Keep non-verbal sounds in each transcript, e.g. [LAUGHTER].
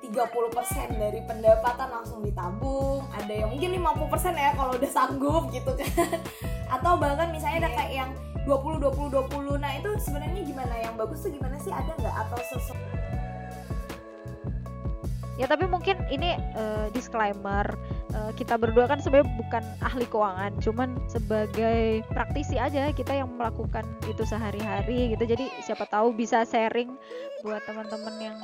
30% dari pendapatan langsung ditabung ada yang mungkin 50% ya kalau udah sanggup gitu kan. [LAUGHS] Atau bahkan misalnya ada kayak yang 20 20 20 nah itu sebenarnya gimana? Yang bagus tuh gimana sih? Ada nggak? Atau sesuatu ya tapi mungkin ini uh, disclaimer uh, kita berdua kan sebenarnya bukan ahli keuangan. Cuman sebagai praktisi aja kita yang melakukan itu sehari-hari gitu. Jadi siapa tahu bisa sharing buat teman-teman yang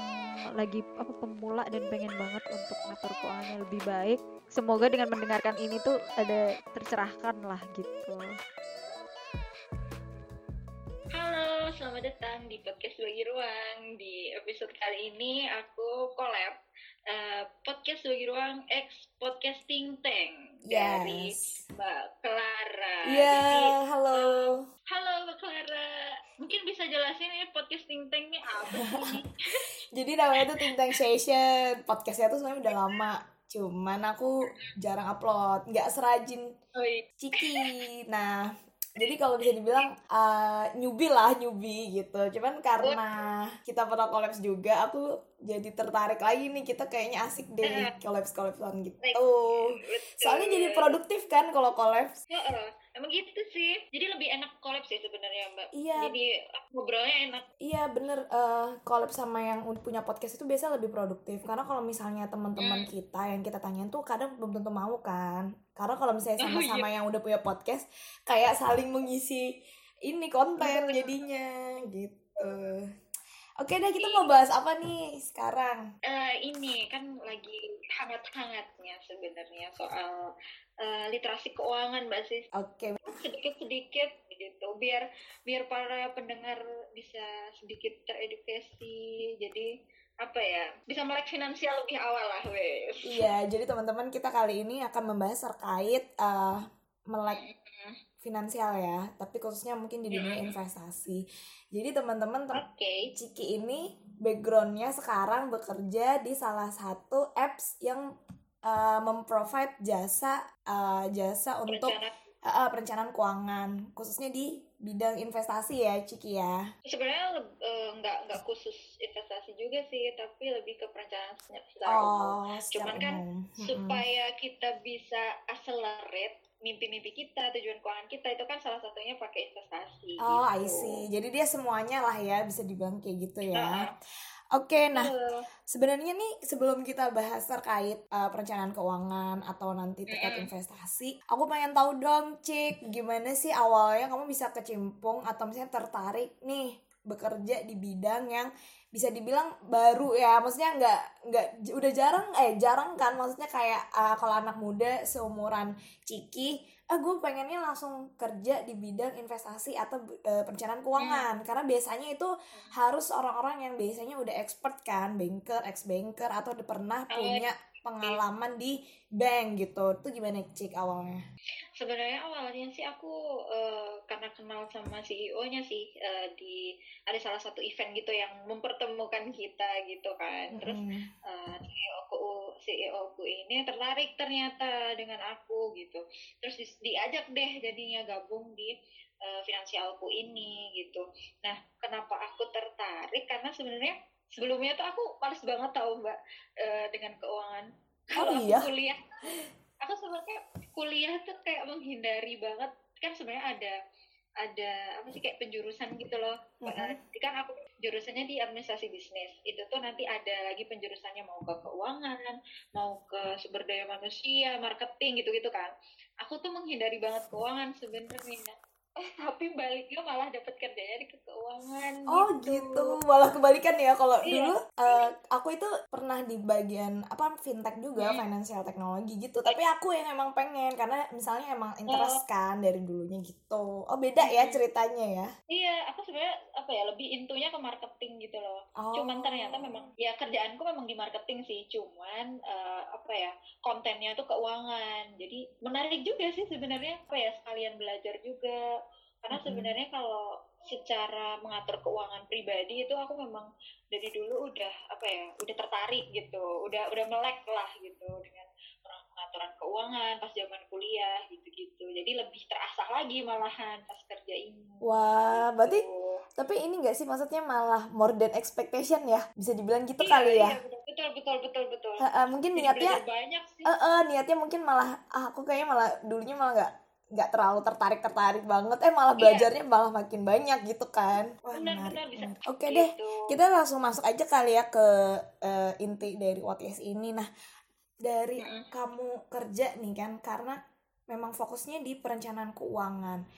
lagi apa pemula dan pengen banget untuk ngatur keuangannya lebih baik. Semoga dengan mendengarkan ini tuh ada tercerahkan lah gitu. Halo, selamat datang di podcast Bagi Ruang. Di episode kali ini aku collab uh, podcast Bagi Ruang X Podcasting Tank yes. dari Mbak Clara. Iya, yeah, halo. Uh, halo Mbak Clara. Mungkin bisa jelasin ya podcasting tank ini apa sih? [LAUGHS] Jadi namanya tuh Think Tank Session. Podcastnya tuh sebenarnya udah lama. Cuman aku jarang upload, nggak serajin oh, iya. Ciki. Nah, jadi kalau bisa dibilang uh, newbie lah newbie gitu. Cuman karena kita pernah kolaps juga aku jadi tertarik lagi nih. Kita kayaknya asik deh kolaps kolapsan gitu. Soalnya jadi produktif kan kalau kolaps emang gitu sih. Jadi lebih enak kolaps sih sebenarnya mbak. Iya. Jadi ngobrolnya enak. Iya bener uh, kolaps sama yang punya podcast itu biasa lebih produktif. Karena kalau misalnya teman-teman hmm. kita yang kita tanyain tuh kadang belum tentu mau kan. Karena kalau misalnya sama-sama oh, iya. yang udah punya podcast kayak saling mengisi ini konten jadinya gitu Oke deh kita mau bahas apa nih sekarang? Uh, ini kan lagi hangat-hangatnya sebenarnya soal uh, literasi keuangan mbak sis. Oke. Sedikit-sedikit gitu biar biar para pendengar bisa sedikit teredukasi. Jadi apa ya bisa melek finansial lebih awal lah wes iya jadi teman-teman kita kali ini akan membahas terkait uh, melek finansial ya tapi khususnya mungkin di dunia investasi. Jadi teman-teman okay. Ciki ini backgroundnya sekarang bekerja di salah satu apps yang uh, memprovide jasa uh, jasa untuk uh, perencanaan keuangan khususnya di bidang investasi ya Ciki ya. Sebenarnya uh, nggak nggak khusus investasi juga sih tapi lebih ke perencanaan secara oh, umum cuman kan supaya kita bisa accelerate mimpi-mimpi kita, tujuan keuangan kita itu kan salah satunya pakai investasi. Oh, gitu. I see. Jadi dia semuanya lah ya bisa dibilang kayak gitu ya. Oke, okay, nah uh. sebenarnya nih sebelum kita bahas terkait uh, perencanaan keuangan atau nanti terkait investasi, aku pengen tahu dong, Cik, gimana sih awalnya kamu bisa kecimpung atau misalnya tertarik nih bekerja di bidang yang bisa dibilang baru ya maksudnya nggak nggak udah jarang eh jarang kan maksudnya kayak uh, kalau anak muda seumuran Ciki ah gue pengennya langsung kerja di bidang investasi atau uh, perencanaan keuangan hmm. karena biasanya itu harus orang-orang yang biasanya udah expert kan banker ex banker atau udah pernah punya pengalaman di bank gitu. Itu gimana cik awalnya? Sebenarnya awalnya sih aku uh, karena kenal sama CEO-nya sih uh, di ada salah satu event gitu yang mempertemukan kita gitu kan. Terus uh, CEO ku CEO ku ini tertarik ternyata dengan aku gitu. Terus di, diajak deh jadinya gabung di uh, finansialku ini gitu. Nah kenapa aku tertarik? Karena sebenarnya sebelumnya tuh aku males banget tau mbak uh, dengan keuangan. Kalau oh, iya? aku kuliah aku sebenarnya kuliah tuh kayak menghindari banget. Kan sebenarnya ada ada apa sih kayak penjurusan gitu loh. Mm-hmm. kan aku jurusannya di administrasi bisnis. Itu tuh nanti ada lagi penjurusannya mau ke keuangan mau ke sumber daya manusia marketing gitu gitu kan. Aku tuh menghindari banget keuangan sebenarnya eh tapi baliknya malah dapat kerjanya di keuangan oh gitu, gitu. malah kebalikan ya. Kalau iya. dulu uh, aku itu pernah di bagian apa fintech juga hmm. financial teknologi gitu. Tapi aku yang emang pengen karena misalnya emang interest oh. kan dari dulunya gitu. Oh beda ya ceritanya ya? Iya aku sebenarnya apa ya lebih intunya ke marketing gitu loh. Oh. cuman ternyata memang ya kerjaanku memang di marketing sih. Cuman uh, apa ya kontennya tuh keuangan. Jadi menarik juga sih sebenarnya. Apa ya sekalian belajar juga karena sebenarnya kalau secara mengatur keuangan pribadi itu aku memang dari dulu udah apa ya udah tertarik gitu. Udah udah melek lah gitu dengan pengaturan keuangan pas zaman kuliah gitu-gitu. Jadi lebih terasah lagi malahan pas kerja ini. Wah gitu. berarti tapi ini gak sih? Maksudnya malah more than expectation ya? Bisa dibilang gitu iya, kali ya? iya, betul betul betul betul uh, uh, mungkin niatnya banyak sih. Uh, uh, niatnya mungkin malah ah, aku kayaknya malah dulunya malah nggak nggak terlalu tertarik tertarik banget eh malah iya. belajarnya iya. malah makin banyak gitu kan wah benar, menarik, benar, bisa oke okay deh kita langsung masuk aja kali ya ke uh, inti dari WTS ini nah dari mm -hmm. kamu kerja nih kan karena memang fokusnya di perencanaan keuangan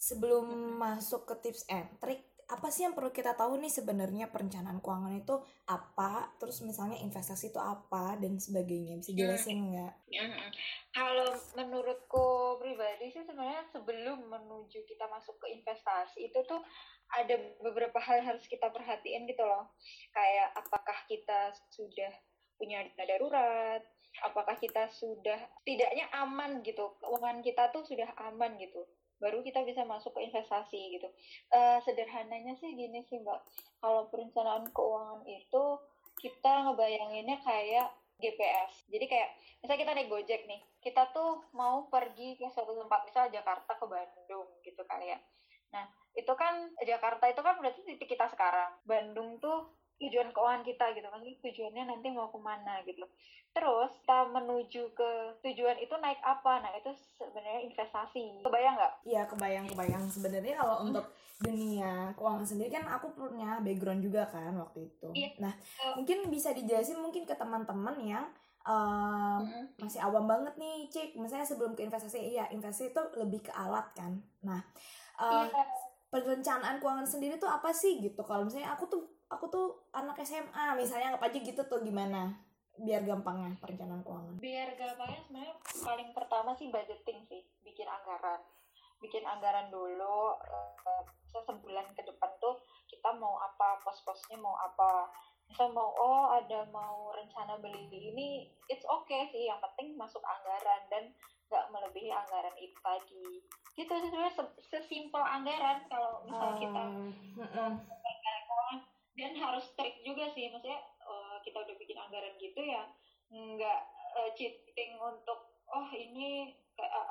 sebelum mm -hmm. masuk ke tips and trick apa sih yang perlu kita tahu nih sebenarnya perencanaan keuangan itu apa terus misalnya investasi itu apa dan sebagainya bisa hmm. jelasin nggak? Hmm. Kalau menurutku pribadi sih sebenarnya sebelum menuju kita masuk ke investasi itu tuh ada beberapa hal yang harus kita perhatiin gitu loh kayak apakah kita sudah punya dana darurat apakah kita sudah tidaknya aman gitu keuangan kita tuh sudah aman gitu baru kita bisa masuk ke investasi gitu. Uh, sederhananya sih gini sih mbak, kalau perencanaan keuangan itu kita ngebayanginnya kayak GPS. Jadi kayak misalnya kita naik Gojek nih, kita tuh mau pergi ke suatu tempat, misal Jakarta ke Bandung gitu kali ya. Nah, itu kan Jakarta itu kan berarti titik kita sekarang. Bandung tuh tujuan keuangan kita gitu. Maksudnya tujuannya nanti mau ke mana gitu. Terus kita menuju ke tujuan itu naik apa? Nah itu sebenarnya investasi. Kebayang nggak? Iya kebayang kebayang. Sebenarnya kalau untuk dunia keuangan sendiri kan aku punya background juga kan waktu itu. Iya. nah uh, mungkin bisa dijelasin mungkin ke teman-teman yang um, uh, masih awam banget nih cik. Misalnya sebelum ke investasi iya investasi itu lebih ke alat kan. Nah uh, iya. perencanaan keuangan sendiri tuh apa sih gitu? Kalau misalnya aku tuh aku tuh anak SMA misalnya anggap aja gitu tuh gimana? Biar gampangnya perencanaan keuangan. Biar gampangnya sebenarnya paling pertama sih budgeting sih bikin anggaran. Bikin anggaran dulu uh, sebulan ke depan tuh kita mau apa pos-posnya mau apa. Misal mau oh ada mau rencana beli ini it's okay sih. Yang penting masuk anggaran dan nggak melebihi anggaran itu tadi. Gitu sebenarnya sesimpel anggaran kalau misal kita uh, dan harus strict juga sih maksudnya uh, kita udah bikin anggaran gitu ya nggak uh, cheating untuk oh ini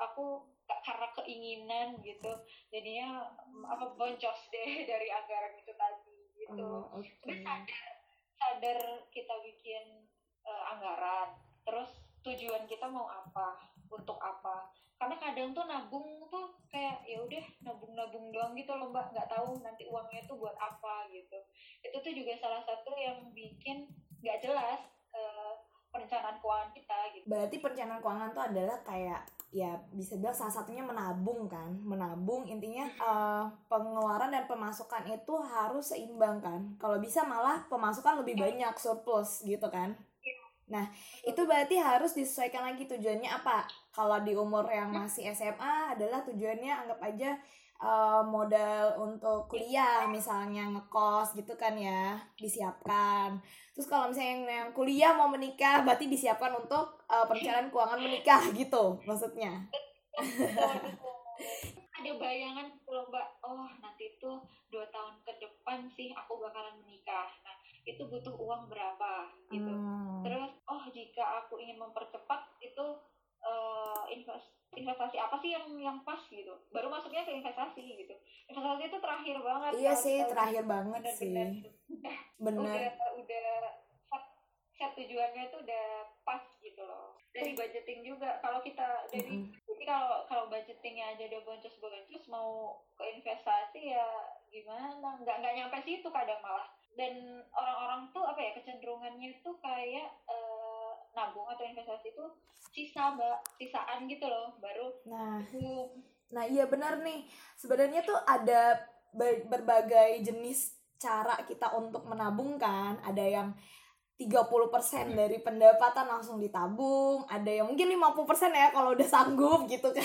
aku karena keinginan gitu. Jadinya apa boncos deh [LAUGHS] dari anggaran itu tadi gitu. Oh, okay. sadar sadar kita bikin uh, anggaran. Terus tujuan kita mau apa untuk apa karena kadang tuh nabung tuh kayak ya udah nabung-nabung doang gitu loh mbak. Nggak tahu nanti uangnya tuh buat apa gitu. Itu tuh juga salah satu yang bikin nggak jelas uh, perencanaan keuangan kita gitu. Berarti perencanaan keuangan tuh adalah kayak ya bisa bilang salah satunya menabung kan. Menabung intinya uh, pengeluaran dan pemasukan itu harus seimbang kan. Kalau bisa malah pemasukan lebih iya. banyak surplus gitu kan Nah, itu berarti harus disesuaikan lagi tujuannya apa. Kalau di umur yang masih SMA adalah tujuannya anggap aja uh, modal untuk kuliah misalnya ngekos gitu kan ya, disiapkan. Terus kalau misalnya yang, yang kuliah mau menikah berarti disiapkan untuk uh, perencanaan keuangan menikah [LAUGHS] gitu maksudnya. Ada bayangan kalau Mbak, oh nanti tuh dua tahun ke depan sih aku bakalan menikah. Nah, itu butuh uang berapa gitu. Hmm. terus oh jika aku ingin mempercepat itu uh, invest investasi apa sih yang yang pas gitu. Baru masuknya ke investasi gitu. Investasi itu terakhir banget iya sih terakhir banget bener, sih. benar udah udah set, set tujuannya itu udah pas gitu loh. Dari budgeting juga kalau kita dari mm -hmm. jadi kalau kalau budgetingnya aja udah boncos boncos mau ke investasi ya gimana? Nggak nggak nyampe situ kadang malah dan orang-orang tuh apa ya kecenderungannya tuh kayak uh, nabung atau investasi tuh sisa mbak. Sisaan gitu loh baru nah nah iya benar nih. Sebenarnya tuh ada berbagai jenis cara kita untuk menabung kan. Ada yang 30% dari pendapatan langsung ditabung, ada yang mungkin 50% ya kalau udah sanggup gitu kan.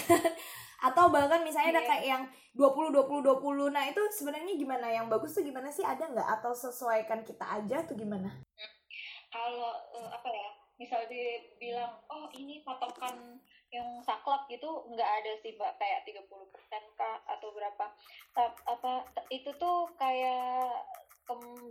Atau bahkan misalnya yeah. ada iya. kayak yang 20 20 20 nah itu sebenarnya gimana? Yang bagus tuh gimana sih? Ada nggak? Atau sesuaikan kita aja tuh gimana? Kalau uh, apa ya? Misal dibilang oh ini patokan yang saklek gitu nggak ada sih mbak. Kayak 30% kah? Atau berapa? Tap, apa itu tuh kayak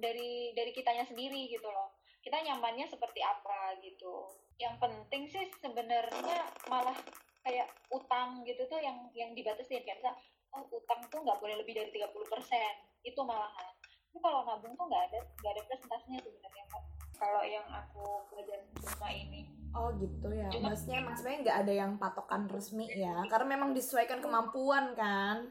dari dari kitanya sendiri gitu loh kita nyamannya seperti apa gitu. Yang penting sih sebenarnya malah kayak utang gitu tuh yang yang dibatasin kayak misal oh utang tuh nggak boleh lebih dari 30% itu malahan. Tapi kalau nabung tuh nggak ada nggak ada presentasinya sebenarnya kan kalau yang aku belajar semua ini. Oh gitu ya. Cuma, maksudnya emang sebenarnya nggak ada yang patokan resmi ya. Karena memang disesuaikan kemampuan kan?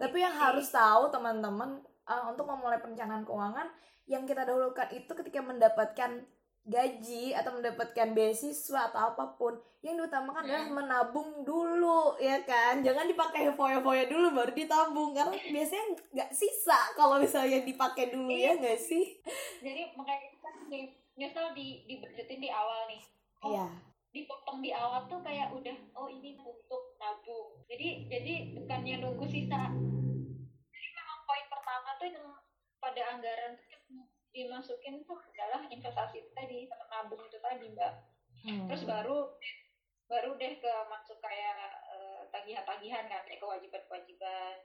Tapi yang harus tahu teman-teman uh, untuk memulai perencanaan keuangan yang kita dahulukan itu ketika mendapatkan gaji atau mendapatkan beasiswa atau apa pun yang diutamakan adalah hmm. menabung dulu ya kan? Jangan dipakai foya-foya dulu baru ditabung karena biasanya nggak sisa kalau misalnya dipakai dulu ya nggak sih? Jadi makanya kita nih nyesel di budgetin di awal nih. Oh, iya. dipotong di awal tuh kayak udah oh ini untuk nabung. Jadi jadi bukannya nunggu sisa. Jadi memang poin pertama tuh yang pada anggaran tuh dimasukin tuh adalah investasi itu tadi atau nabung itu tadi mbak. Hmm. terus baru baru deh ke masuk kayak uh, tagihan-tagihan kan kayak kewajiban-kewajiban.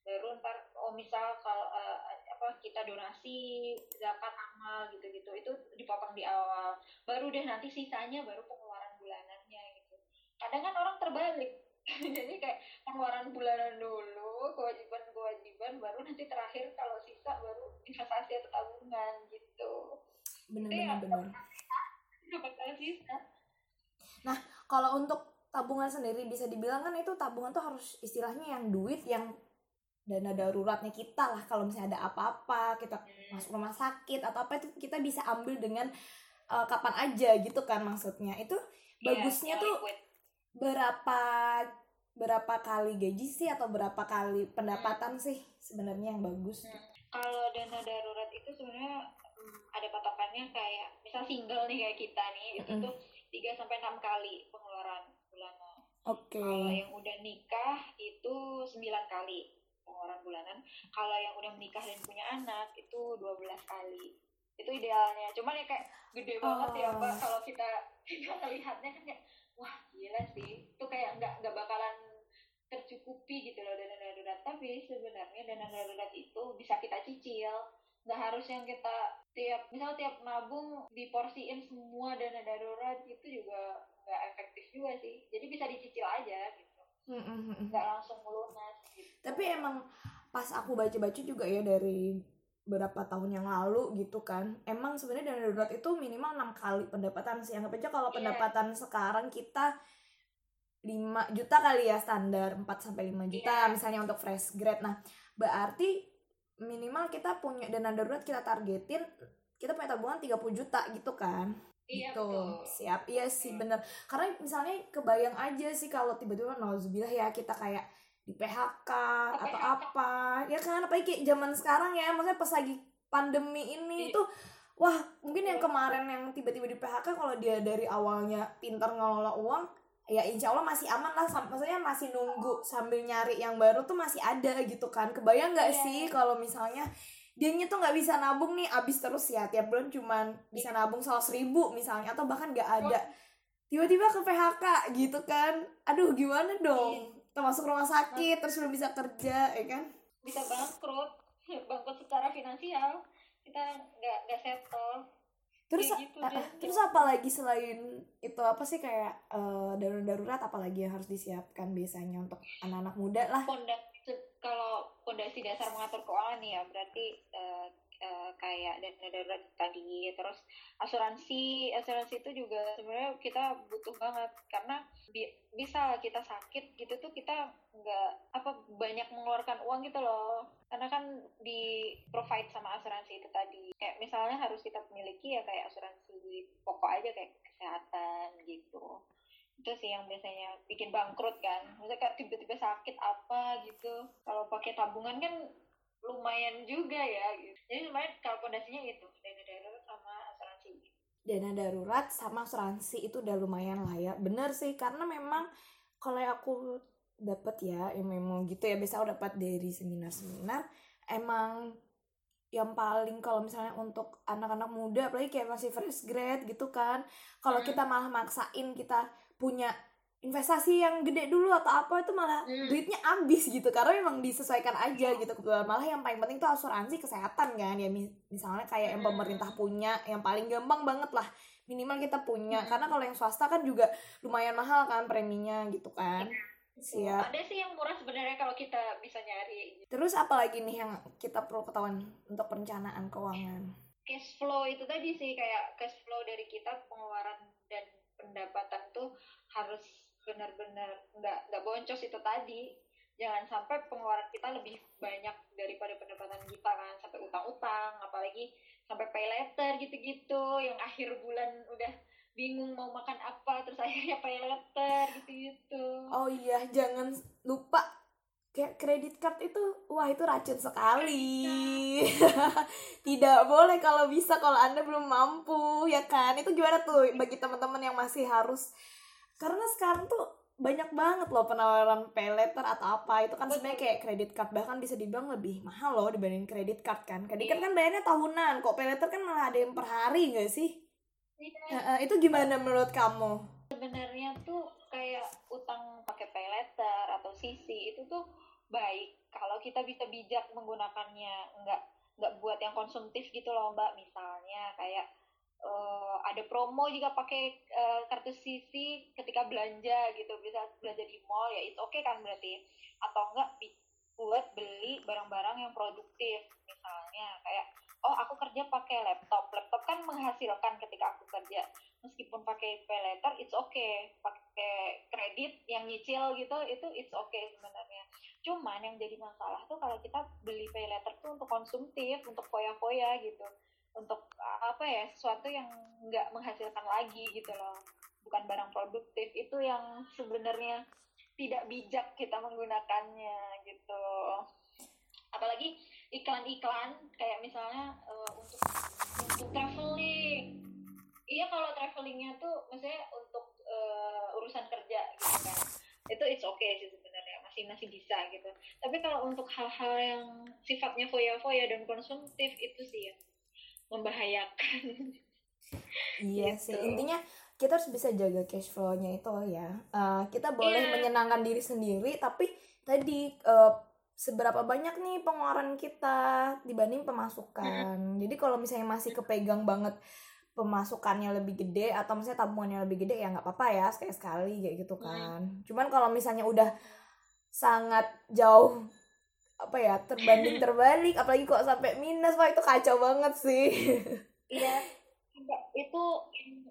Baru ntar oh misal kalau uh, apa kita donasi zakat amal gitu-gitu itu dipotong di awal. Baru deh nanti sisanya baru pengeluaran bulanannya gitu. Kadang kan orang terbalik. [LAUGHS] Jadi kayak pengeluaran bulanan dulu kewajiban kewajiban baru nanti terakhir kalau sisa baru investasi atau tabungan gitu benar benar benar sisa nah kalau untuk tabungan sendiri bisa dibilang kan itu tabungan tuh harus istilahnya yang duit yang dana daruratnya kita lah kalau misalnya ada apa-apa kita hmm. masuk rumah sakit atau apa itu kita bisa ambil dengan uh, kapan aja gitu kan maksudnya itu yeah, bagusnya tuh liquid berapa berapa kali gaji sih atau berapa kali pendapatan hmm. sih sebenarnya yang bagus? Hmm. Kalau dana darurat itu sebenarnya hmm, ada patokannya kayak misal single nih kayak kita nih itu hmm. tuh 3 sampai enam kali pengeluaran bulanan. Oke. Okay. Kalau yang udah nikah itu 9 kali pengeluaran bulanan. Kalau yang udah menikah dan punya anak itu 12 kali. Itu idealnya. Cuman ya kayak gede banget ya Mbak oh. kalau kita [LAUGHS] kita lihatnya kan kayak wah gila sih itu kayak nggak nggak bakalan tercukupi gitu loh dana darurat tapi sebenarnya dana darurat itu bisa kita cicil nggak harus yang kita tiap misal tiap nabung diporsiin semua dana darurat itu juga nggak efektif juga sih jadi bisa dicicil aja gitu nggak langsung lunas gitu. tapi emang pas aku baca-baca juga ya dari beberapa tahun yang lalu gitu kan emang sebenarnya dana darurat itu minimal enam kali pendapatan sih anggap aja kalau yeah. pendapatan sekarang kita 5 juta kali ya standar 4 sampai 5 juta yeah. misalnya untuk fresh grad nah berarti minimal kita punya dana darurat kita targetin kita punya tabungan 30 juta gitu kan. Iya, gitu. siap. Iya sih bener. Karena misalnya kebayang aja sih kalau tiba-tiba nauzubillah ya kita kayak di PHK atau apa. Ya kan apalagi kayak zaman sekarang ya maksudnya pas lagi pandemi ini iya. itu wah mungkin yang kemarin yang tiba-tiba di PHK kalau dia dari awalnya pintar ngelola uang ya insya Allah masih aman lah. Maksudnya masih nunggu sambil nyari yang baru tuh masih ada gitu kan. Kebayang nggak yeah. sih kalau misalnya dia tuh nggak bisa nabung nih abis terus ya tiap bulan cuman bisa iya. nabung seratus ribu misalnya atau bahkan nggak ada. Tiba-tiba ke PHK gitu kan. Aduh gimana dong? Iya. Termasuk rumah sakit terus belum bisa kerja ya kan? Bisa bangkrut. [LAUGHS] Bangkrut secara finansial. Kita nggak nggak settle terus gitu uh, terus apa lagi selain itu apa sih kayak uh, darurat darurat apalagi yang harus disiapkan biasanya untuk anak-anak muda lah. Kalau pondasi dasar mengatur keuangan nih ya berarti uh, kayak dana darurat tadi. Terus asuransi asuransi itu juga sebenarnya kita butuh banget. Karena bi bisa kita sakit gitu tuh kita nggak apa banyak mengeluarkan uang gitu loh. Karena kan di provide sama asuransi itu tadi. Kayak misalnya harus kita miliki ya kayak asuransi pokok aja kayak kesehatan gitu. Itu sih yang biasanya bikin bangkrut kan. Misalnya kayak tiba-tiba sakit apa gitu. Kalau pakai tabungan kan lumayan juga ya gitu. jadi sebenarnya kalau pondasinya itu dana darurat sama asuransi dana darurat sama asuransi itu udah lumayan lah ya bener sih karena memang kalau aku dapat ya yang memang gitu ya biasa aku dapat dari seminar-seminar emang yang paling kalau misalnya untuk anak-anak muda apalagi kayak masih fresh grade gitu kan kalau hmm. kita malah maksain kita punya investasi yang gede dulu atau apa itu malah hmm. duitnya habis gitu karena memang disesuaikan aja gitu. Kebetulan malah yang paling penting tuh asuransi kesehatan kan ya misalnya kayak yang pemerintah hmm. punya yang paling gampang banget lah minimal kita punya. Hmm. karena kalau yang swasta kan juga lumayan mahal kan preminya gitu kan. Iya, siap ada sih yang murah sebenarnya kalau kita bisa nyari. Terus apalagi nih yang kita perlu ketahuan untuk perencanaan keuangan? Cash flow itu tadi sih kayak cash flow dari kita pengeluaran dan pendapatan tuh harus benar-benar nggak nggak boncos itu tadi. Jangan sampai pengeluaran kita lebih banyak daripada pendapatan kita kan sampai utang-utang apalagi sampai pay letter gitu-gitu yang akhir bulan udah bingung mau makan apa terus [LAUGHS] akhirnya pay letter gitu-gitu. Oh iya jangan lupa kayak kredit card itu wah itu racun sekali. [LAUGHS] Tidak boleh kalau bisa kalau anda belum mampu ya kan? Itu gimana tuh bagi teman-teman yang masih harus karena sekarang tuh banyak banget loh penawaran pay letter atau apa. Itu kan sebenarnya kayak kredit card. Bahkan bisa dibilang lebih mahal loh dibanding kredit card kan. Kredit card kan bayarnya tahunan. Kok pay letter kan malah ada yang per hari nggak sih? Iya. itu gimana menurut kamu? Sebenarnya tuh kayak utang pakai pay letter atau sisi itu tuh baik. Kalau kita bisa bijak menggunakannya nggak nggak buat yang konsumtif gitu loh mbak. Misalnya kayak uh, ada promo juga pakai uh, kartu sisi ketika belanja gitu. Bisa belanja di mall ya itu oke okay kan berarti. Atau enggak buat beli barang-barang yang produktif. Misalnya kayak oh aku kerja pakai laptop. Laptop kan menghasilkan ketika aku kerja. Meskipun pakai pay letter it's okay. Pakai kredit yang nyicil gitu itu it's okay sebenarnya. Cuman yang jadi masalah tuh kalau kita beli pay letter tuh untuk konsumtif untuk foya-foya gitu untuk apa ya sesuatu yang nggak menghasilkan lagi gitu loh. Bukan barang produktif. Itu yang sebenarnya tidak bijak kita menggunakannya gitu. Apalagi iklan-iklan kayak misalnya uh, untuk untuk traveling. Iya kalau travelingnya tuh maksudnya untuk uh, urusan kerja gitu kan. Itu it's okay sih sebenarnya. Masih masih bisa gitu. Tapi kalau untuk hal-hal yang sifatnya foya-foya dan konsumtif itu sih ya membahayakan iya gitu. sih intinya kita harus bisa jaga cash flow-nya itu ya uh, kita boleh yeah. menyenangkan diri sendiri tapi tadi uh, seberapa banyak nih pengeluaran kita dibanding pemasukan mm. [LAUGHS] jadi kalau misalnya masih kepegang banget pemasukannya lebih gede atau misalnya tabungannya lebih gede ya nggak apa-apa ya sekali sekali kayak gitu kan mm. cuman kalau misalnya udah sangat jauh apa ya terbanding [LAUGHS] terbalik apalagi kok sampai minus wah itu kacau banget sih. Iya [LAUGHS] itu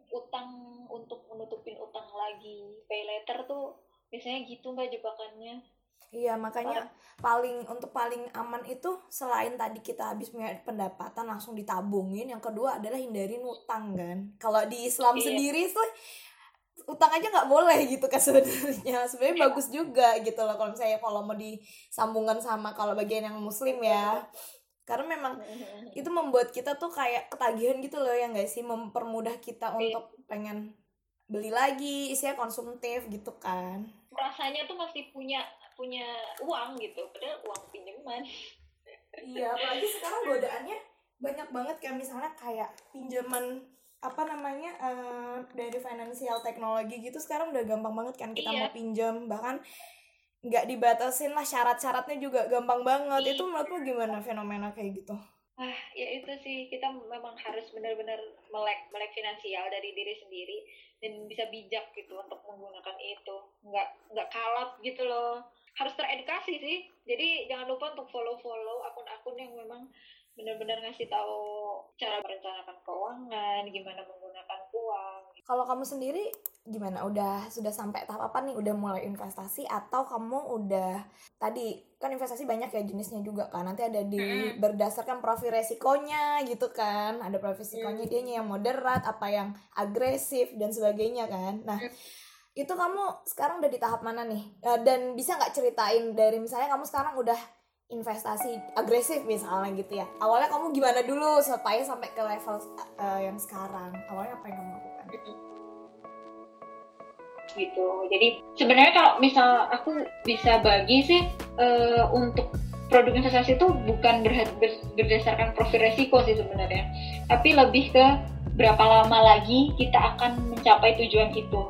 utang untuk menutupin utang lagi pay letter tuh biasanya gitu mbak jebakannya. Iya makanya paling untuk paling aman itu selain tadi kita habis punya pendapatan langsung ditabungin yang kedua adalah hindarin utang kan. Kalau di Islam iya. sendiri tuh utang aja nggak boleh gitu kan sebenarnya. Sebenarnya iya. bagus juga gitu loh kalau misalnya kalau mau disambungkan sama kalau bagian yang muslim ya. Karena memang [LAUGHS] itu membuat kita tuh kayak ketagihan gitu loh ya nggak sih? Mempermudah kita iya. untuk pengen beli lagi isinya konsumtif gitu kan. Rasanya tuh masih punya punya uang gitu. Padahal uang pinjaman. Iya apalagi sekarang godaannya banyak banget kayak misalnya kayak pinjaman apa namanya uh, dari financial teknologi gitu sekarang udah gampang banget kan kita iya. mau pinjam bahkan nggak dibatasin lah syarat-syaratnya juga gampang banget. Iya. itu menurutmu gimana fenomena kayak gitu? Ah ya itu sih kita memang harus benar-benar melek melek finansial dari diri sendiri dan bisa bijak gitu untuk menggunakan itu. Nggak nggak kalap gitu loh. Harus teredukasi sih. Jadi jangan lupa untuk follow follow akun-akun yang memang benar-benar ngasih tahu cara merencanakan keuangan, gimana menggunakan uang. Kalau kamu sendiri gimana? Udah sudah sampai tahap apa nih? Udah mulai investasi atau kamu udah tadi kan investasi banyak ya jenisnya juga kan. Nanti ada di hmm. berdasarkan profil resikonya gitu kan. Ada profil resikonya hmm. dia yang moderat, apa yang agresif dan sebagainya kan. Nah, hmm. itu kamu sekarang udah di tahap mana nih? Eh, dan bisa nggak ceritain dari misalnya kamu sekarang udah investasi agresif misalnya gitu ya. Awalnya kamu gimana dulu supaya sampai ke level uh, yang sekarang? Awalnya apa yang kamu lakukan? Gitu. Jadi sebenarnya kalau misal aku bisa bagi sih uh, untuk produk investasi itu bukan ber, ber, berdasarkan profil resiko sih sebenarnya. Tapi lebih ke berapa lama lagi kita akan mencapai tujuan itu.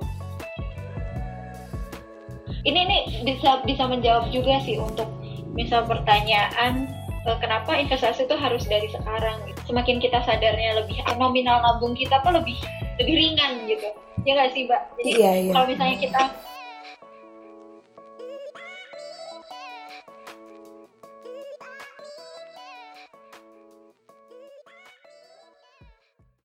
Ini ini bisa bisa menjawab juga sih untuk misal pertanyaan eh, kenapa investasi itu harus dari sekarang gitu. Semakin kita sadarnya lebih nominal nabung kita tuh lebih lebih ringan gitu. Ya nggak sih, Mbak? Jadi iya, iya. kalau misalnya kita